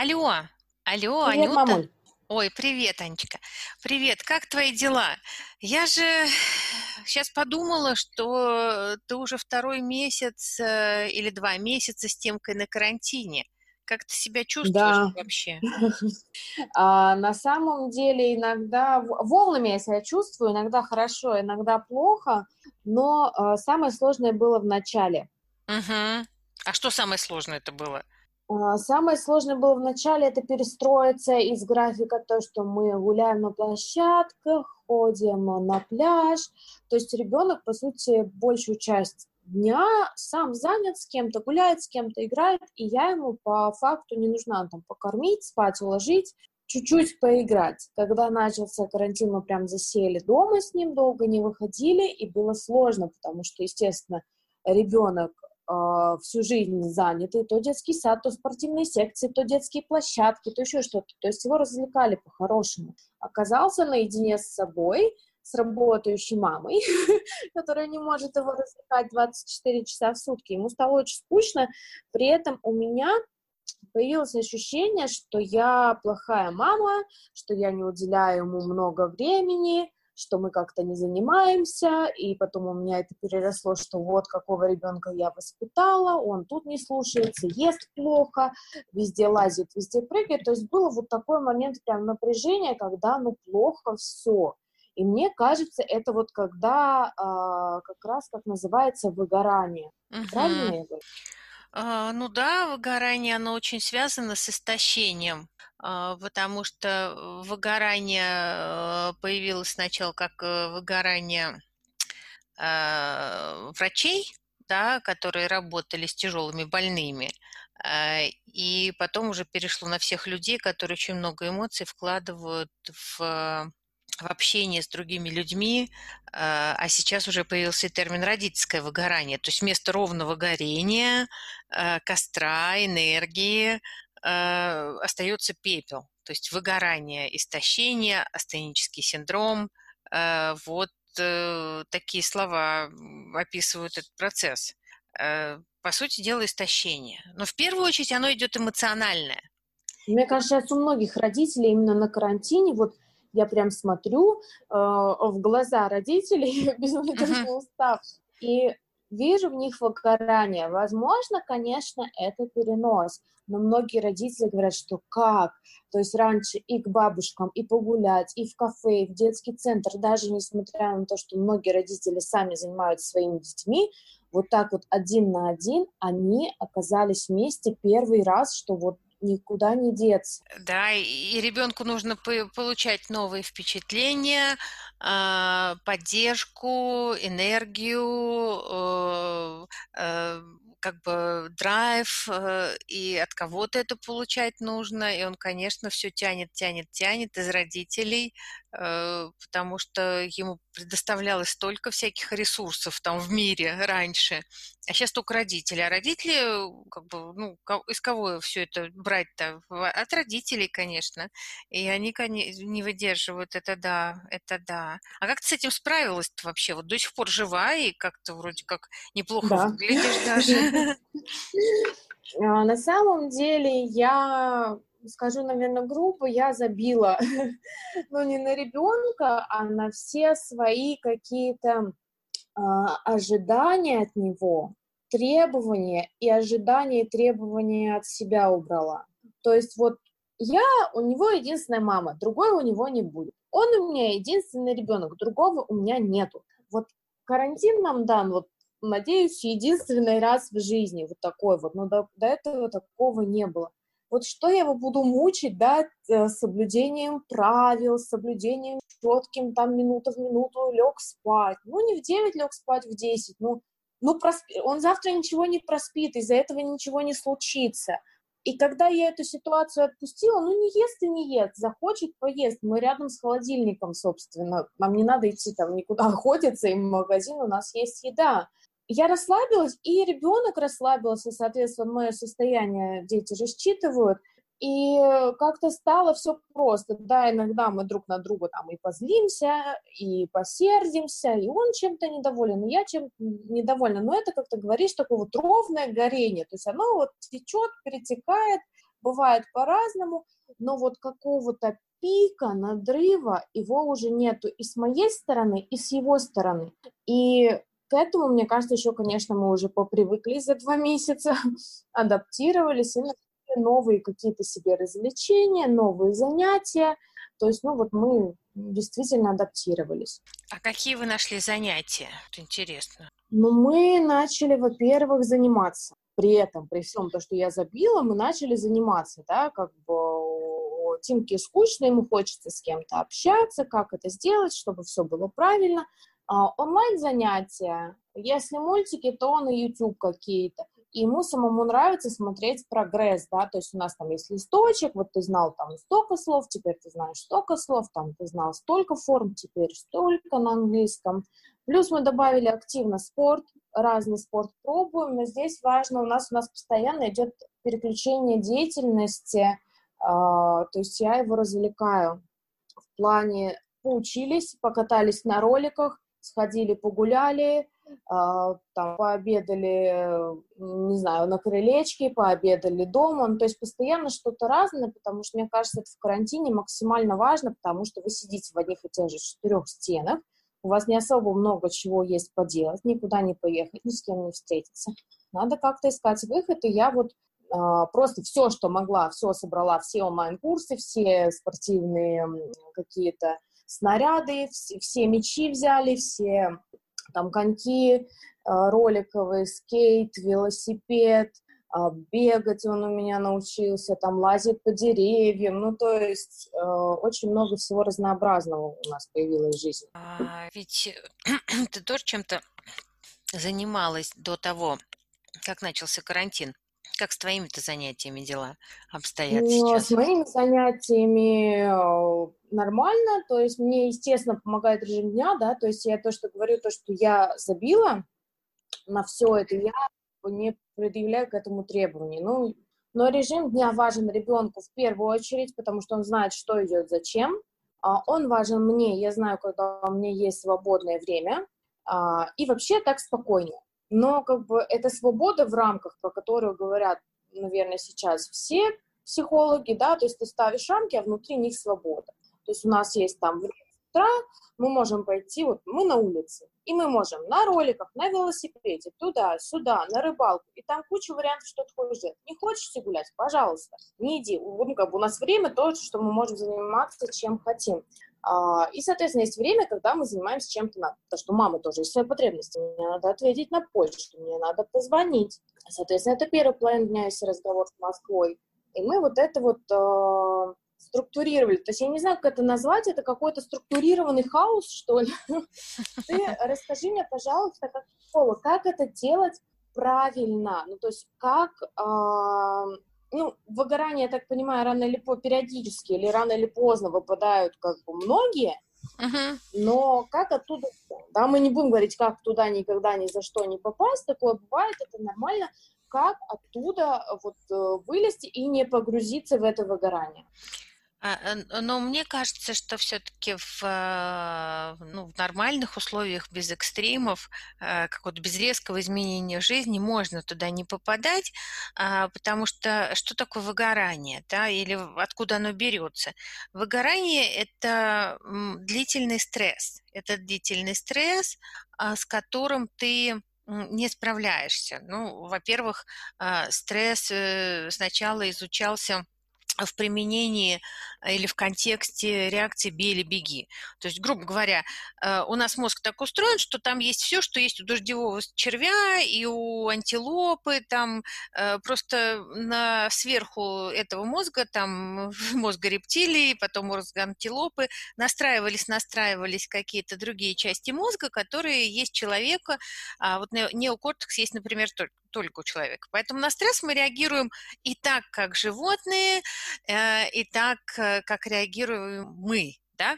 Алло, алло, Привет, Анюта. мамуль. Ой, привет, Анечка. Привет, как твои дела? Я же сейчас подумала, что ты уже второй месяц э, или два месяца с Темкой на карантине. Как ты себя чувствуешь Да, вообще? а, на самом деле иногда волнами я себя чувствую, иногда хорошо, иногда плохо, но а, самое сложное было в начале. Мгм. А что самое сложное это было? А, Самое сложное было в начале это перестроиться из графика то, что мы гуляем на площадках, ходим на пляж. То есть ребенок, по сути, большую часть дня сам занят с кем-то, гуляет с кем-то, играет, и я ему по факту не нужна там покормить, спать, уложить, чуть-чуть поиграть. Когда начался карантин, мы прям засели дома с ним, долго не выходили, и было сложно, потому что, естественно, ребенок а, всю жизнь заняты, то детский сад, то спортивные секции, то детские площадки, то еще что-то. То есть его развлекали по-хорошему. Оказался наедине с собой, с работающей мамой, которая не может его развлекать 24 часа в сутки. Ему стало очень скучно. При этом у меня появилось ощущение, что я плохая мама, что я не уделяю ему много времени, что мы как-то не занимаемся, и потом у меня это переросло, что вот какого ребенка я воспитала, он тут не слушается, ест плохо, везде лазит, везде прыгает, то есть было вот такой момент прям напряжения, когда ну плохо все, и мне кажется, это вот когда а, как раз как называется выгорание, правильно Мгм. я говорю? А, Ну да, выгорание, оно очень связано с истощением, а, потому что э, выгорание э, появилось сначала как э, выгорание а, врачей, да, которые работали с тяжелыми больными, и потом уже перешло на всех людей, которые очень много эмоций вкладывают в, в общение с другими людьми, а а сейчас уже появился термин родительское выгорание, то есть вместо ровного горения, а, костра, энергии а, остается пепел, то есть выгорание, истощение, астенический синдром, вот э, такие слова описывают этот процесс. По сути дела, истощение. Но в первую очередь оно идет эмоциональное. Мне кажется, сейчас у многих родителей именно на карантине, вот я прям смотрю э, в глаза родителей, безнадежно уставших, и вижу в них выгорание. Возможно, конечно, это перенос, но многие родители говорят, что как? То есть раньше и к бабушкам, и погулять, и в кафе, и в детский центр, даже несмотря на то, что многие родители сами занимаются своими детьми, вот так вот один на один они оказались вместе первый раз, что вот никуда не деться. Да, и, ребенку нужно по- получать новые впечатления, а, поддержку, энергию, э, э, как бы драйв, э, и от кого-то это получать нужно, и он, конечно, все тянет, тянет, тянет из родителей, э, потому что ему предоставлялось столько всяких ресурсов там в мире раньше, а сейчас только родители. А родители, э, как бы, ну, из кого все это брать-то? От родителей, конечно. И они не выдерживают, это да, это да. А как ты с этим справилась вообще? Вот до сих пор жива и как-то вроде как неплохо Да. выглядишь даже. А, На самом деле я скажу, наверное, грубо, я забила, ну, не на ребенка, а на все свои какие-то а, ожидания от него, требования и ожидания и требования от себя убрала. То есть вот я у него единственная мама, другой у него не будет. Он у меня единственный ребенок, другого у меня нету. Вот карантин нам дан, вот, надеюсь, единственный раз в жизни, вот такой вот, но до, до этого такого не было. Вот что я его буду мучить, да, э, соблюдением правил, соблюдением четким, там, минута в минуту лег спать. Ну, не в 9 лег спать, в 10, ну, ну просп- он завтра ничего не проспит, из-за этого ничего не случится. И когда я эту ситуацию отпустила, ну, не ест и не ест, захочет, поест. Мы рядом с холодильником, собственно, нам не надо идти там никуда охотиться, и в магазин у нас есть еда. Я расслабилась, и ребенок расслабился, соответственно, мое состояние дети же считывают, и как-то стало все просто. Да, иногда мы друг на друга там и позлимся, и посердимся, и он чем-то недоволен, и я чем-то недовольна. Но это, как ты говоришь, такое вот ровное горение. То есть оно вот течет, перетекает, бывает по-разному, но вот какого-то пика, надрыва, его уже нету и с моей стороны, и с его стороны. И к этому, мне кажется, еще, конечно, мы уже попривыкли за два месяца, адаптировались и новые какие-то себе развлечения, новые занятия. То есть, ну вот мы действительно адаптировались. А какие вы нашли занятия? Это интересно. Ну, мы начали, во-первых, заниматься. При этом, при всем то, что я забила, мы начали заниматься, да, как бы Тимке скучно, ему хочется с кем-то общаться, как это сделать, чтобы все было правильно. А, онлайн-занятия, если мультики, то на YouTube какие-то. И ему самому нравится смотреть прогресс, да, то есть у нас там есть листочек, вот ты знал там столько слов, теперь ты знаешь столько слов, там ты знал столько форм, теперь столько на английском. Плюс мы добавили активно спорт, разный спорт пробуем, но здесь важно, у нас, у нас постоянно идет переключение деятельности, а, то есть я его развлекаю в плане поучились, покатались на роликах, сходили погуляли, а, там, пообедали, не знаю, на крылечке, пообедали дома, ну, то есть постоянно что-то разное, потому что, мне кажется, это в карантине максимально важно, потому что вы сидите в одних и тех же четырех стенах, у вас не особо много чего есть поделать, никуда не поехать, ни с кем не встретиться. Надо как-то искать выход, и я вот а, просто все, что могла, все собрала, все онлайн-курсы, все спортивные какие-то снаряды, все, все мячи взяли, все там коньки, а, роликовый скейт, велосипед, а, бегать он у меня научился, там лазить по деревьям, ну то есть э, очень много всего разнообразного у нас появилось в жизни. А, ведь ты тоже чем-то занималась до того, как начался карантин. Как с твоими-то занятиями дела обстоят ну, сейчас? С моими занятиями нормально, то есть мне, естественно, помогает режим дня, да, то есть я то, что говорю, то, что я забила на все это, я не предъявляю к этому требований. Ну, но режим дня важен ребенку в первую очередь, потому что он знает, что идет зачем. А, он важен мне, я знаю, когда у меня есть свободное время, а, и вообще так спокойнее но как бы это свобода в рамках, про которую говорят, наверное, сейчас все психологи, да, то есть ты ставишь рамки, а внутри них свобода. То есть у нас есть там утра, мы можем пойти, вот мы на улице, и мы можем на роликах, на велосипеде, туда, сюда, на рыбалку, и там куча вариантов, что ты хочешь делать. Не хочешь гулять, пожалуйста, не иди. Ну, как бы у нас время то, что мы можем заниматься чем хотим. А, и, соответственно, есть время, когда мы занимаемся чем-то надо. Потому что у мамы тоже есть свои потребности. Мне надо ответить на почту, мне надо позвонить. Соответственно, это первый план дня, если разговор с Москвой. И мы вот это вот э, структурировали. То есть я не знаю, как это назвать, это какой-то структурированный хаос, что ли. Ты расскажи мне, пожалуйста, как школа, как это делать правильно? Ну, то есть как ну, выгорание, я так понимаю, рано или поздно, периодически или рано или поздно выпадают как бы многие, uh-huh. но как оттуда, да, мы не будем говорить, как туда никогда ни за что не попасть, такое бывает, это нормально, как оттуда вот э, вылезти и не погрузиться в это выгорание. А, э, но мне кажется, что все-таки в, э, ну, в нормальных условиях, без экстремов, э, как вот без резкого изменения жизни, можно туда не попадать, а, потому что что такое выгорание, да, или откуда оно берется? Выгорание – это длительный стресс. Это длительный стресс, а, с которым ты не справляешься. Ну, во-первых, стресс сначала изучался в применении э, или в контексте реакции «бей или беги». То есть, грубо говоря, э, у нас мозг так устроен, что там есть все, что есть у дождевого червя и у антилопы, там э, просто на, сверху этого мозга, там мозга рептилии, потом мозг антилопы, настраивались, настраивались какие-то другие части мозга, которые есть человека. А вот неокортекс есть, например, только только у человека. Поэтому на стресс мы реагируем и так, как животные, э, и так, э, как реагируем мы. Да?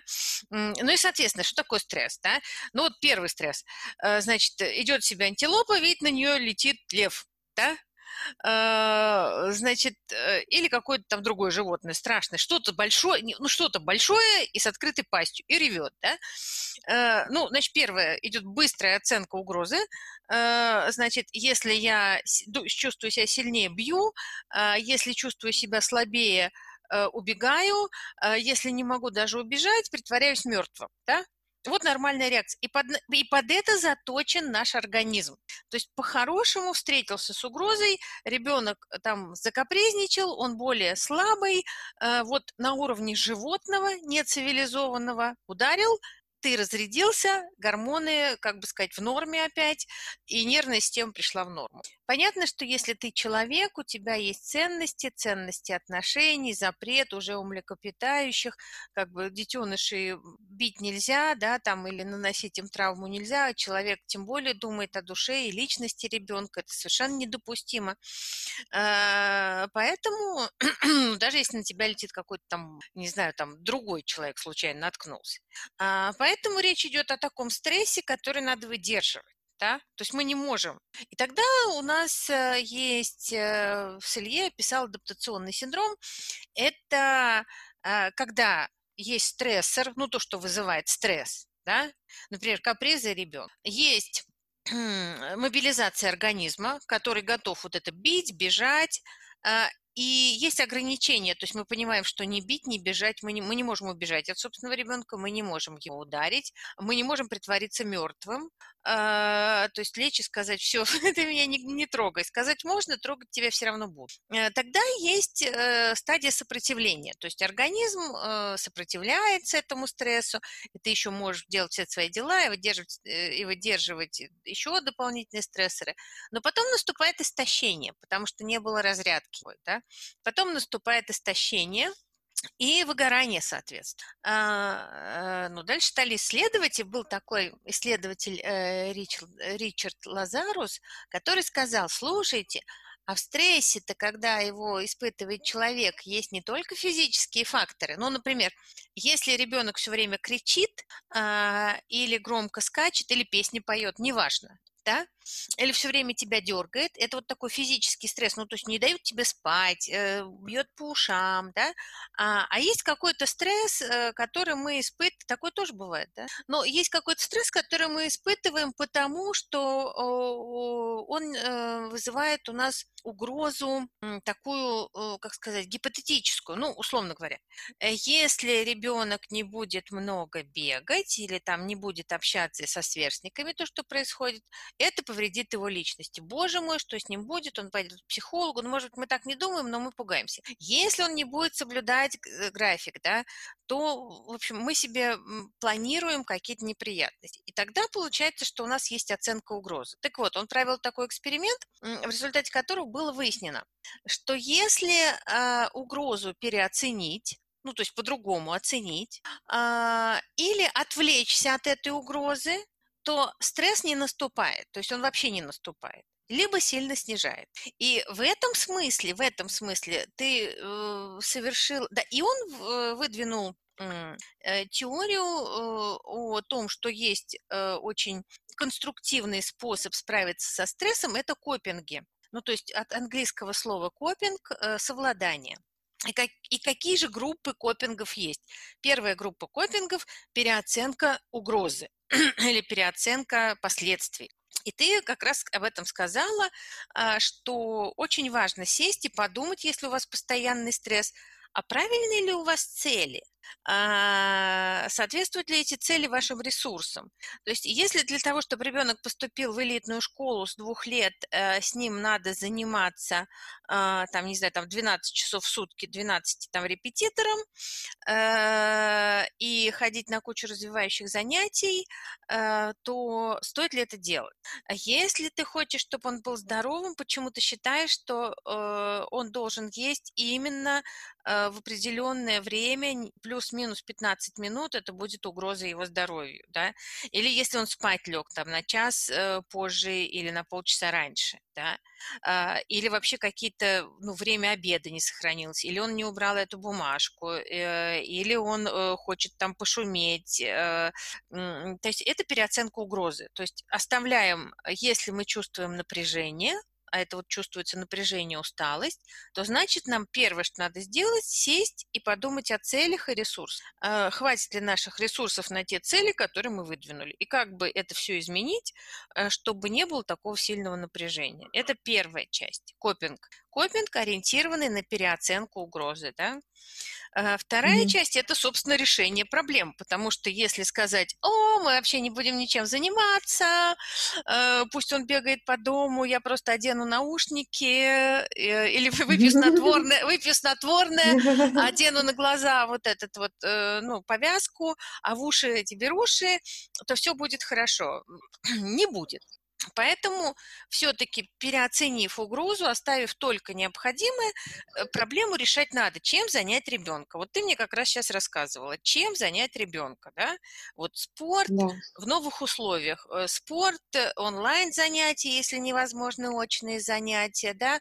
Ну и, соответственно, что такое стресс? Да? Ну вот первый стресс. Э, значит, идет себе антилопа, видит, на нее летит лев. Да? Э, значит, э, или какое-то там другое животное страшное, что-то большое, ну что-то большое и с открытой пастью, и ревет, да. Э, ну, значит, первое, идет быстрая оценка угрозы, значит, если я чувствую себя сильнее, бью, если чувствую себя слабее, убегаю, если не могу даже убежать, притворяюсь мертвым, да, вот нормальная реакция. И под, и под это заточен наш организм. То есть по-хорошему встретился с угрозой, ребенок э, там закапризничал, он более слабый, э, вот на уровне животного, нецивилизованного, ударил, ты разрядился, гормоны, как бы сказать, в норме опять, и нервная система пришла в норму. Понятно, что если ты человек, у тебя есть ценности, ценности отношений, запрет уже у млекопитающих, как бы детенышей бить нельзя, да, там, или наносить им травму нельзя, а человек тем более думает о душе и личности ребенка, это совершенно недопустимо. А, поэтому даже если на тебя летит какой-то там, не знаю, там другой человек случайно наткнулся. А, поэтому речь идет о таком стрессе, который надо выдерживать. Да? То есть мы не можем. И тогда у нас э, есть, э, в Селье описал адаптационный синдром. Это э, когда есть стрессор, ну то, что вызывает стресс, да, например, капризы ребенка. Есть мобилизация организма, который готов вот это бить, бежать, и есть ограничения, то есть мы понимаем, что не бить, не бежать, мы не, мы не можем убежать от собственного ребенка, мы не можем его ударить, мы не можем притвориться мертвым, э, то есть лечь и сказать, все, ты меня не, не трогай. Сказать можно, трогать тебя все равно будут. Э, тогда есть э, стадия сопротивления, то есть организм э, сопротивляется этому стрессу, и ты еще можешь делать все свои дела и выдерживать, э, и выдерживать еще дополнительные стрессоры, но потом наступает истощение, потому что не было разрядки, да, Потом наступает истощение, и выгорание, соответственно. А, э, ну, дальше стали исследовать, и был такой исследователь э, Ричард, Ричард Лазарус, который сказал, слушайте, а в стрессе-то, когда его испытывает человек, есть не только физические факторы. Ну, например, если ребенок все время кричит а, или громко скачет, или песни поет, неважно, да, или все время тебя дергает, это вот такой физический стресс, ну, то есть не дают тебе спать, э, бьет по ушам, да, а, а есть какой-то стресс, э, который мы испытываем, такое тоже бывает, да, но есть какой-то стресс, который мы испытываем потому, что вызывает у нас угрозу такую, как сказать, гипотетическую, ну, условно говоря. Если ребенок не будет много бегать или там не будет общаться со сверстниками, то, что происходит, это повредит его личности. Боже мой, что с ним будет? Он пойдет к психологу. Ну, может мы так не думаем, но мы пугаемся. Если он не будет соблюдать э, график, да, то, в общем, мы себе планируем какие-то неприятности. И тогда получается, что у нас есть оценка угрозы. Так вот, он провел такой эксперимент, в результате которого было выяснено, что если э, угрозу переоценить, ну, то есть по-другому оценить, э, или отвлечься от этой угрозы, то стресс не наступает, то есть он вообще не наступает либо сильно снижает. И в этом смысле, в этом смысле ты э, совершил, да, и он э, выдвинул теорию э, о том, что есть э, очень конструктивный способ справиться со стрессом, это копинги. Ну, то есть от английского слова копинг э, – совладание. И, как, и какие же группы копингов есть? Первая группа копингов – переоценка угрозы. или переоценка последствий. И ты как раз об этом сказала, а, что очень важно сесть и подумать, если у вас постоянный стресс, а правильные ли у вас цели? А, соответствуют ли эти цели вашим ресурсам? То есть если для того, чтобы ребенок поступил в элитную школу с двух лет, э, с ним надо заниматься, а, там, не знаю, там 12 часов в сутки, 12 там репетитором, э, и ходить на кучу развивающих занятий, э, то стоит ли это делать? А если ты хочешь, чтобы он был здоровым, почему ты считаешь, что он должен есть именно в определенное время, плюс-минус 15 минут это будет угроза его здоровью, да, или если он спать лег там на час э, позже или на полчаса раньше, да, а, или вообще какие-то, ну, время обеда не сохранилось, или он не убрал эту бумажку, э, или он э, хочет там пошуметь, то есть это переоценка угрозы, то есть оставляем, если мы чувствуем напряжение, а это вот чувствуется напряжение, усталость, то значит нам первое, что надо сделать, сесть и подумать о целях и ресурсах. Э, хватит ли наших ресурсов на те цели, которые мы выдвинули? И как бы это все изменить, э, чтобы не было такого сильного напряжения? Это первая часть, копинг. Копинг ориентированный на переоценку угрозы, да? А, вторая mm-hmm. часть – это, собственно, решение проблем, потому что если сказать, о, мы вообще не будем ничем заниматься, э, пусть он бегает по дому, я просто одену наушники э, или выпью снотворное, выпью снотворное, одену на глаза вот этот вот, э, ну, повязку, а в уши эти беруши, то все будет хорошо. Не будет. Поэтому все-таки переоценив угрозу, оставив только необходимое, э, проблему решать надо. Чем занять ребенка? Вот ты мне как раз сейчас рассказывала, чем занять ребенка, да? Вот спорт да. в новых условиях, э, спорт, э, онлайн занятия, если невозможны очные занятия, да,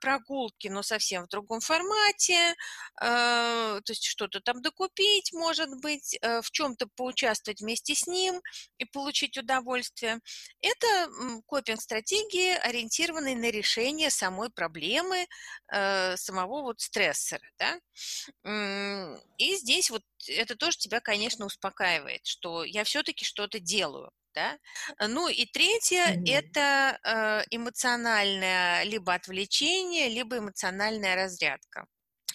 прогулки, но совсем в другом формате, то есть что-то там докупить, может быть, в чем-то поучаствовать вместе с ним и получить удовольствие. Это копинг-стратегии, ориентированные на решение самой проблемы, э, самого вот стрессора, да. И здесь вот это тоже тебя, конечно, успокаивает, что я все-таки что-то делаю, да? Ну и третье mm-hmm. это э, эмоциональное либо отвлечение, либо эмоциональная разрядка.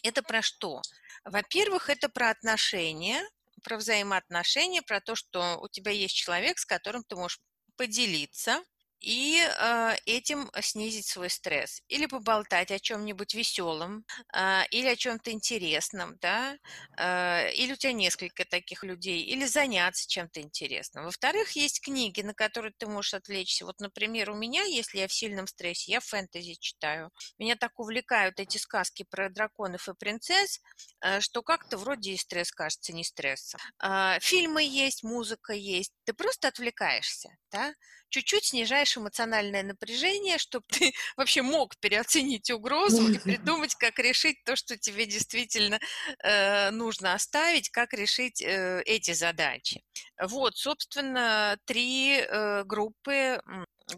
Это про что? Во-первых, это про отношения, про взаимоотношения, про то, что у тебя есть человек, с которым ты можешь поделиться, и э, этим снизить свой стресс. Или поболтать о чем-нибудь веселом, э, или о чем-то интересном, да, э, или у тебя несколько таких людей, или заняться чем-то интересным. Во-вторых, есть книги, на которые ты можешь отвлечься. Вот, например, у меня, если я в сильном стрессе, я фэнтези читаю. Меня так увлекают эти сказки про драконов и принцесс, э, что как-то вроде и стресс кажется не стрессом. Э, фильмы есть, музыка есть. Ты просто отвлекаешься, да, чуть-чуть снижаешь эмоциональное напряжение, чтобы ты вообще мог переоценить угрозу и придумать, как решить то, что тебе действительно э, нужно оставить, как решить э, эти задачи. Вот, собственно, три э, группы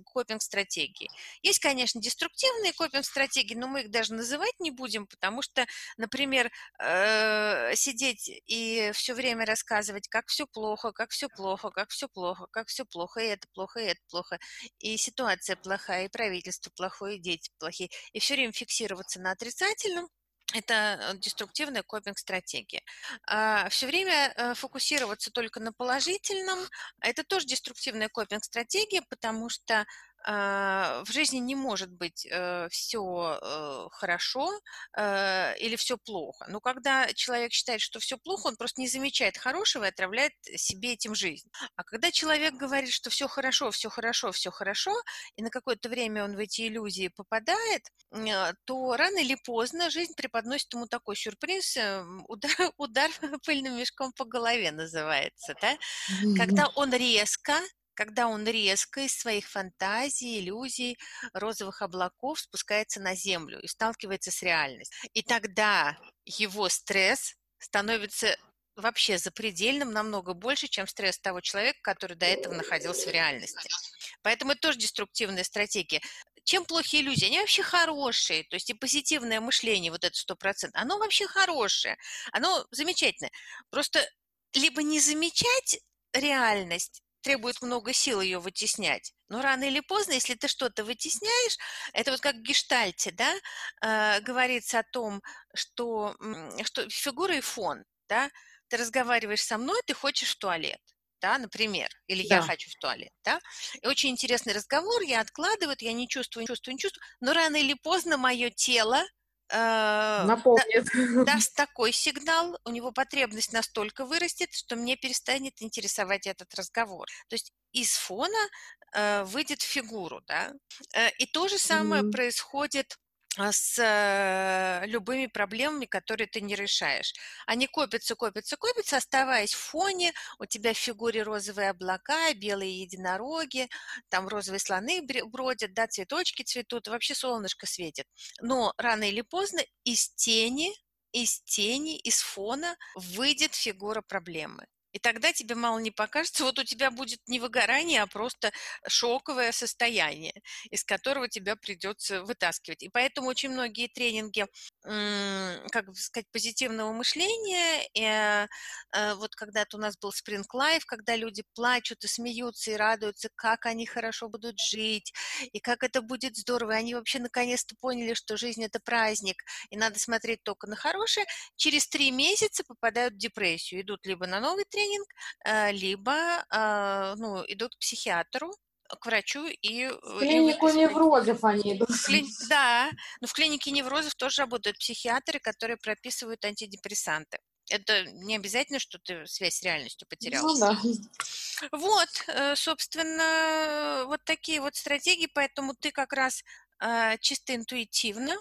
копинг-стратегии. Есть, конечно, деструктивные копинг-стратегии, но мы их даже называть не будем, потому что, например, э, сидеть и все время рассказывать, как все плохо, как все плохо, как все плохо, как все плохо, и это плохо, и это плохо, и ситуация плохая, и правительство плохое, и дети плохие, и все время фиксироваться на отрицательном, это э, деструктивная копинг-стратегия. А, Все время э, фокусироваться только на положительном – это тоже деструктивная копинг-стратегия, потому что в жизни не может быть э, все э, хорошо э, или все плохо. Но когда человек считает, что все плохо, он просто не замечает хорошего и отравляет себе этим жизнь. А когда человек говорит, что все хорошо, все хорошо, все хорошо, и на какое-то время он в эти иллюзии попадает, то рано или поздно жизнь преподносит ему такой сюрприз, удар, удар пыльным мешком по голове называется, да? когда он резко когда он резко из своих фантазий, иллюзий, розовых облаков спускается на землю и сталкивается с реальностью. И тогда его стресс становится вообще запредельным намного больше, чем стресс того человека, который до этого находился в реальности. Поэтому это тоже деструктивная стратегия. Чем плохие иллюзии? Они вообще хорошие. То есть и позитивное мышление, вот это сто процентов, оно вообще хорошее. Оно замечательное. Просто либо не замечать реальность, требует много сил ее вытеснять. Но рано или поздно, если ты что-то вытесняешь, это вот как в гештальте, да, э, говорится о том, что, что фигура и фон, да, ты разговариваешь со мной, ты хочешь в туалет, да, например, или да. я хочу в туалет, да, и очень интересный разговор, я откладываю, я не чувствую, не чувствую, не чувствую, но рано или поздно мое тело Э, даст такой сигнал, у него потребность настолько вырастет, что мне перестанет интересовать этот разговор. То есть из фона э, выйдет фигуру, да. Э, и то же самое mm-hmm. происходит с э, любыми проблемами, которые ты не решаешь. Они копятся, копятся, копятся, оставаясь в фоне. У тебя в фигуре розовые облака, белые единороги, там розовые слоны бродят, да, цветочки цветут, вообще солнышко светит. Но рано или поздно из тени из тени, из фона выйдет фигура проблемы. И тогда тебе мало не покажется, вот у тебя будет не выгорание, а просто шоковое состояние, из которого тебя придется вытаскивать. И поэтому очень многие тренинги, как бы сказать, позитивного мышления, и, э, вот когда-то у нас был Spring Life, когда люди плачут и смеются и радуются, как они хорошо будут жить, и как это будет здорово. И они вообще наконец-то поняли, что жизнь это праздник, и надо смотреть только на хорошее. Через три месяца попадают в депрессию, идут либо на новый тренинг, э, либо э, ну, идут к психиатру, к врачу и... В клинику неврозов они идут. Кли... Да, но в клинике неврозов тоже работают психиатры, которые прописывают антидепрессанты. Это не обязательно, что ты связь с реальностью потерял. Ну да. Вот, э, собственно, вот такие вот стратегии, поэтому ты как раз чисто интуитивно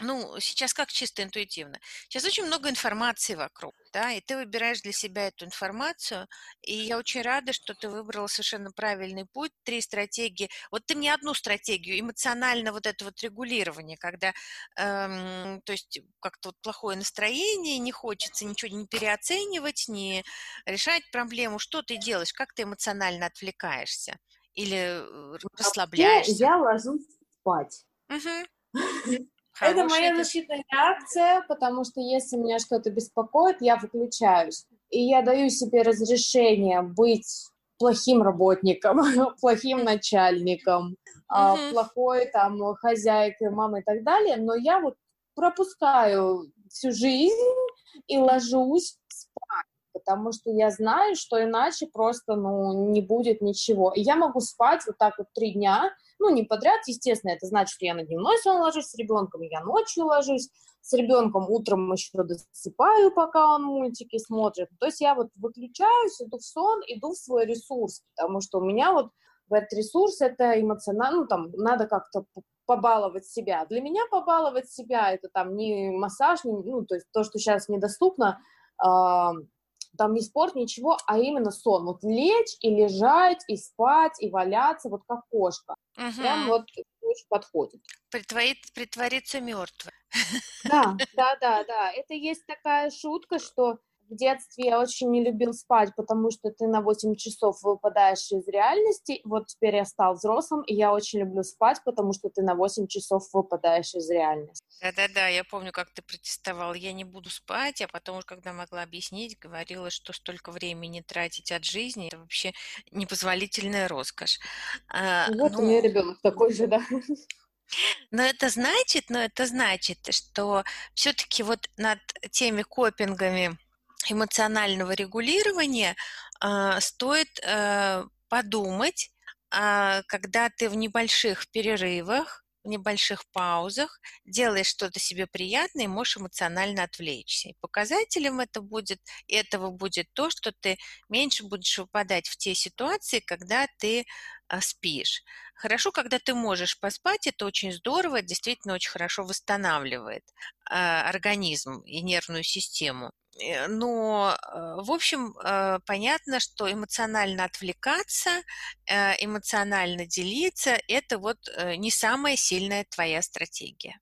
ну, сейчас как чисто интуитивно? Сейчас очень много информации вокруг, да, и ты выбираешь для себя эту информацию, и я очень рада, что ты выбрала совершенно правильный путь, три стратегии. Вот ты мне одну стратегию, эмоционально вот это вот регулирование, когда, эм, то есть как-то вот плохое настроение, не хочется ничего не переоценивать, не решать проблему. Что ты делаешь? Как ты эмоционально отвлекаешься? Или э, расслабляешься? Я ложусь спать. Угу. Хорошая это моя защитная реакция, потому что если меня что-то беспокоит, я выключаюсь. И я даю себе разрешение быть плохим работником, плохим начальником, mm-hmm. плохой там хозяйкой, мамой и так далее, но я вот пропускаю всю жизнь и ложусь спать, потому что я знаю, что иначе просто, ну, не будет ничего. И я могу спать вот так вот три дня, ну, не подряд, естественно, это значит, что я на дневной сон ложусь с ребенком, я ночью ложусь с ребенком, утром еще досыпаю, пока он мультики смотрит. То есть я вот выключаюсь, иду в сон, иду в свой ресурс, потому что у меня вот в этот ресурс это эмоционально, ну, там, надо как-то побаловать себя. Для меня побаловать себя это там не массаж, не, ну, то есть то, что сейчас недоступно, э, там не спорт, ничего, а именно сон. Вот лечь и лежать, и спать, и валяться, вот как кошка. Угу. Прям вот очень подходит. Притворит, притвориться мертвой. Да, да, да, да. Это есть такая шутка, что в детстве я очень не любил спать, потому что ты на 8 часов выпадаешь из реальности. Вот теперь я стал взрослым, и я очень люблю спать, потому что ты на 8 часов выпадаешь из реальности. Да-да-да, я помню, как ты протестовал. Я не буду спать, а потом, когда могла объяснить, говорила, что столько времени тратить от жизни, это вообще непозволительная роскошь. А, вот ну... у меня ребенок такой же, да. Но это значит, но это значит, что все-таки вот над теми копингами эмоционального регулирования э, стоит э, подумать, э, когда ты в небольших перерывах, в небольших паузах делаешь что-то себе приятное и можешь эмоционально отвлечься. И показателем это будет, этого будет то, что ты меньше будешь выпадать в те ситуации, когда ты а, спишь. Хорошо, когда ты можешь поспать, это очень здорово, действительно очень хорошо восстанавливает а, организм и нервную систему. Э, но, э, в общем, э, понятно, что эмоционально отвлекаться, эмоционально делиться – это вот не самая сильная твоя стратегия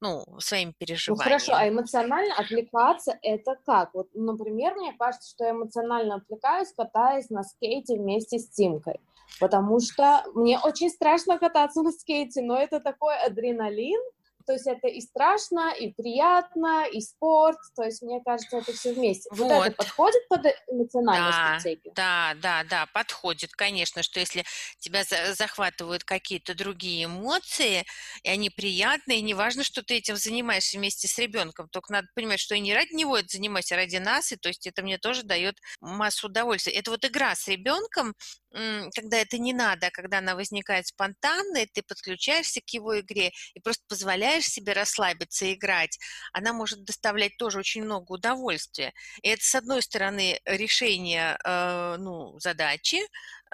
ну, своими переживаниями. Ну, хорошо, а эмоционально отвлекаться это как? Вот, например, мне кажется, что я эмоционально отвлекаюсь, катаясь на скейте вместе с Тимкой, потому что мне очень страшно кататься на скейте, но это такой адреналин, то есть это и страшно, и приятно, и спорт. То есть мне кажется, это все вместе. Вот, вот это подходит под эмоциональную да, стратегию? Да, да, да, подходит, конечно, что если тебя захватывают какие-то другие эмоции, и они приятные, и неважно, что ты этим занимаешься вместе с ребенком, только надо понимать, что я не ради него это занимаюсь, а ради нас, и то есть это мне тоже дает массу удовольствия. Это вот игра с ребенком, когда это не надо, а когда она возникает спонтанно, и ты подключаешься к его игре и просто позволяешь себе расслабиться и играть, она может доставлять тоже очень много удовольствия. И это, с одной стороны, решение э, ну, задачи,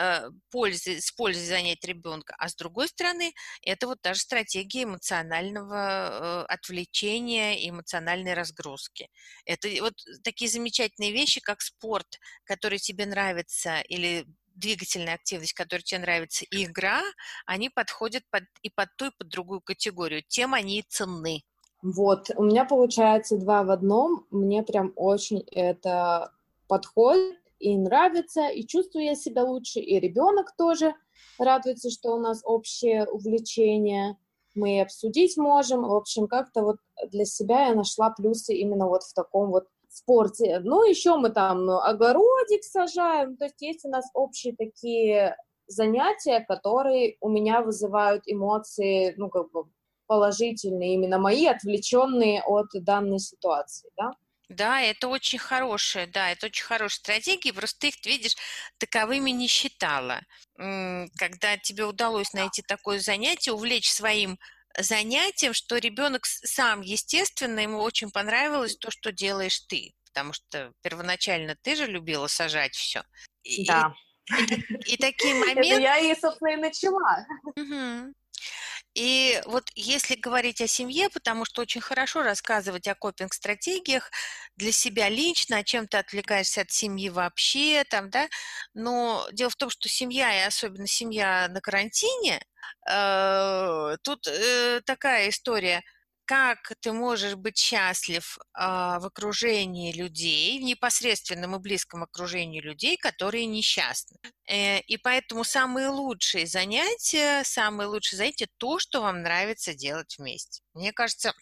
э, пользы, с пользой занять ребенка, а с другой стороны, это вот даже стратегия эмоционального э, отвлечения, эмоциональной разгрузки. Это вот такие замечательные вещи, как спорт, который тебе нравится, или двигательная активность, которая тебе нравится, и игра, они подходят под, и под ту, и под другую категорию. Тем они и ценны. Вот, у меня получается два в одном. Мне прям очень это подходит. и нравится, и чувствую я себя лучше, и ребенок тоже радуется, что у нас общее увлечение, мы обсудить можем. В общем, как-то вот для себя я нашла плюсы именно вот в таком вот спорте. Ну, еще мы там огородик сажаем, то есть есть у нас общие такие занятия, которые у меня вызывают эмоции, ну, как бы положительные, именно мои, отвлеченные от данной ситуации, да. Да, это очень хорошая, да, это очень хорошая стратегия, просто ты их, видишь, таковыми не считала. Когда тебе удалось найти такое занятие, увлечь своим занятием, что ребенок сам, естественно, ему очень понравилось то, что делаешь ты, потому что первоначально ты же любила сажать все. Да. И, и, такие моменты... Это я и, собственно, и начала. Угу. И вот если говорить о семье, потому что очень хорошо рассказывать о копинг-стратегиях для себя лично, о чем ты отвлекаешься от семьи вообще, там, да, но дело в том, что семья, и особенно семья на карантине, тут э, такая история – как ты можешь быть счастлив а, в окружении людей, в непосредственном и близком окружении людей, которые несчастны. Э, и поэтому самые лучшие занятия, самые лучшие занятия то, что вам нравится делать вместе. Мне кажется,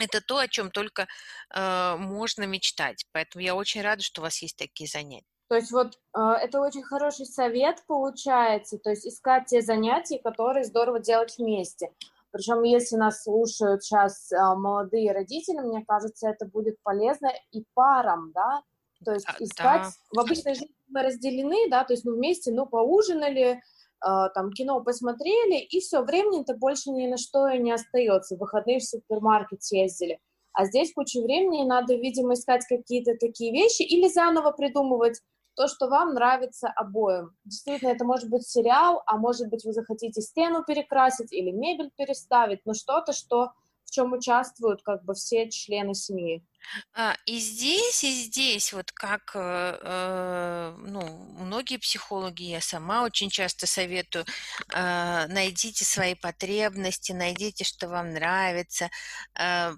это то, о чем только э, можно мечтать. Поэтому я очень рада, что у вас есть такие занятия. То есть вот э, это очень хороший совет получается, то есть искать те занятия, которые здорово делать вместе. Причем, если нас слушают сейчас а, молодые родители, мне кажется, это будет полезно и парам, да, то есть а, искать, да. в обычной жизни мы разделены, да, то есть мы вместе, ну, поужинали, а, там, кино посмотрели, и все, времени-то больше ни на что и не остается, в выходные в супермаркет съездили. А здесь куча времени, надо, видимо, искать какие-то такие вещи или заново придумывать, то, что вам нравится обоим. Действительно, это может быть сериал, а может быть вы захотите стену перекрасить или мебель переставить, но что-то, что в чем участвуют как бы все члены семьи. А, и здесь, и здесь, вот как э, э, ну, многие психологи, я сама очень часто советую, э, найдите свои потребности, найдите, что вам нравится,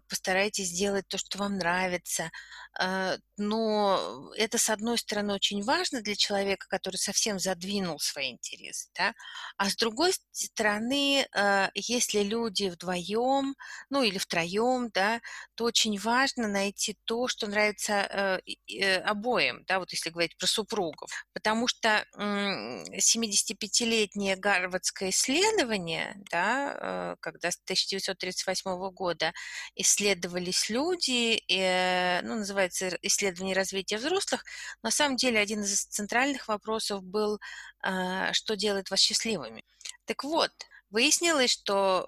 постарайтесь сделать то, что вам нравится. Но это, с одной стороны, очень важно для человека, который совсем задвинул свои интересы, да? а с другой стороны, если люди вдвоем, ну или втроем, да, то очень важно найти найти то, что нравится э, э, обоим, да, вот если говорить про супругов. Потому что 75-летнее гарвардское исследование, да, э, когда с 1938 года исследовались люди, ну, называется исследование развития взрослых, на самом деле один из центральных вопросов был, что делает вас счастливыми. Так вот, Выяснилось, что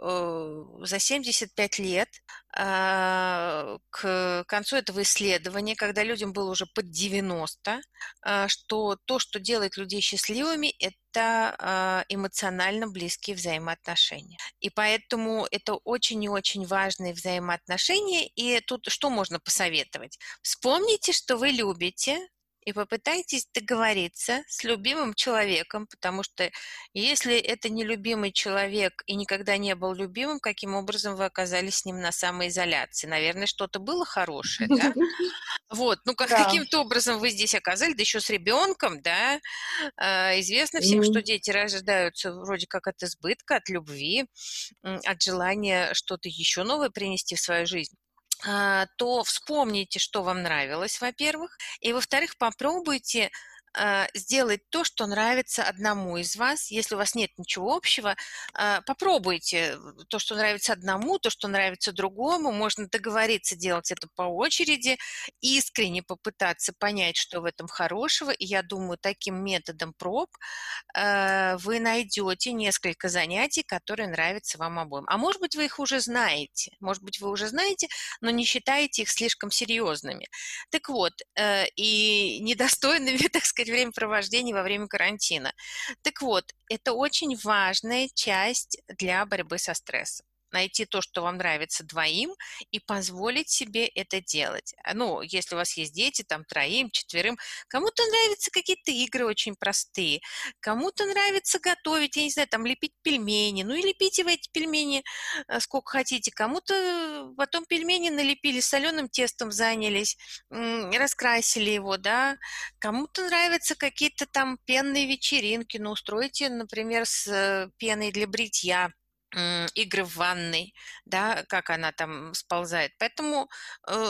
э, за 75 лет э, к концу этого исследования, когда людям было уже под 90, э, что то, что делает людей счастливыми, это э, эмоционально близкие взаимоотношения. И поэтому это очень и очень важные взаимоотношения. И тут что можно посоветовать? Вспомните, что вы любите, и попытайтесь договориться с любимым человеком, потому что если это не любимый человек и никогда не был любимым, каким образом вы оказались с ним на самоизоляции? Наверное, что-то было хорошее, да? Вот, ну как, да. каким-то образом вы здесь оказались, да еще с ребенком, да? А, известно всем, mm. что дети рождаются вроде как от избытка, от любви, от желания что-то еще новое принести в свою жизнь. А, то вспомните, что вам нравилось, во-первых, и, во-вторых, попробуйте сделать то, что нравится одному из вас. Если у вас нет ничего общего, а, попробуйте то, что нравится одному, то, что нравится другому. Можно договориться делать это по очереди, искренне попытаться понять, что в этом хорошего. И я думаю, таким методом проб а, вы найдете несколько занятий, которые нравятся вам обоим. А может быть, вы их уже знаете. Может быть, вы уже знаете, но не считаете их слишком серьезными. Так вот, э, и недостойными, так сказать, сказать, времяпровождения во время карантина. Так вот, это очень важная часть для борьбы со стрессом. Найти то, что вам нравится двоим, и позволить себе это делать. А, ну, если у вас есть дети, там, троим, четверым, кому-то нравятся какие-то игры очень простые, кому-то нравится готовить, я не знаю, там, лепить пельмени, ну, и лепите вы эти пельмени э, сколько хотите, кому-то потом пельмени налепили, соленым тестом занялись, раскрасили его, да, кому-то нравятся какие-то там пенные вечеринки, ну, устройте, например, с э, пеной для бритья, игры в ванной, да, как она там сползает. Поэтому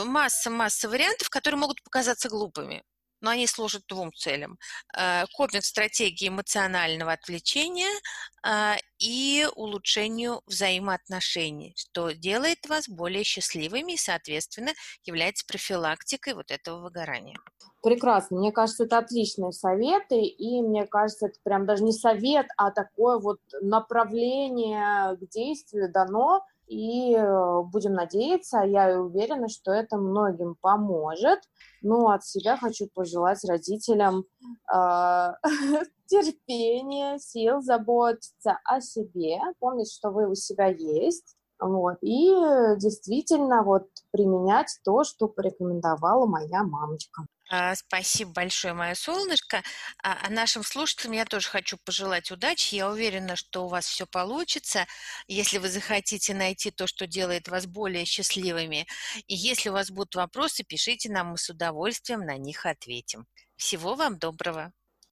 масса-масса э, вариантов, которые могут показаться глупыми, но они служат двум целям. Э, копинг стратегии эмоционального отвлечения э, и улучшению взаимоотношений, что делает вас более счастливыми и, соответственно, является профилактикой вот этого выгорания. Прекрасно. Мне кажется, это отличные советы, и мне кажется, это прям даже не совет, а такое вот направление к действию дано, и э, будем надеяться, я и уверена, что это многим поможет. Но от себя хочу пожелать родителям э, терпения, сил, заботиться о себе, помнить, что вы у себя есть, вот, и действительно вот применять то, что порекомендовала моя мамочка. А, спасибо большое, мое солнышко. А, а нашим слушателям я тоже хочу пожелать удачи. Я уверена, что у вас все получится, если вы захотите найти то, что делает вас более счастливыми. И если у вас будут вопросы, пишите нам, мы с удовольствием на них ответим. Всего вам доброго.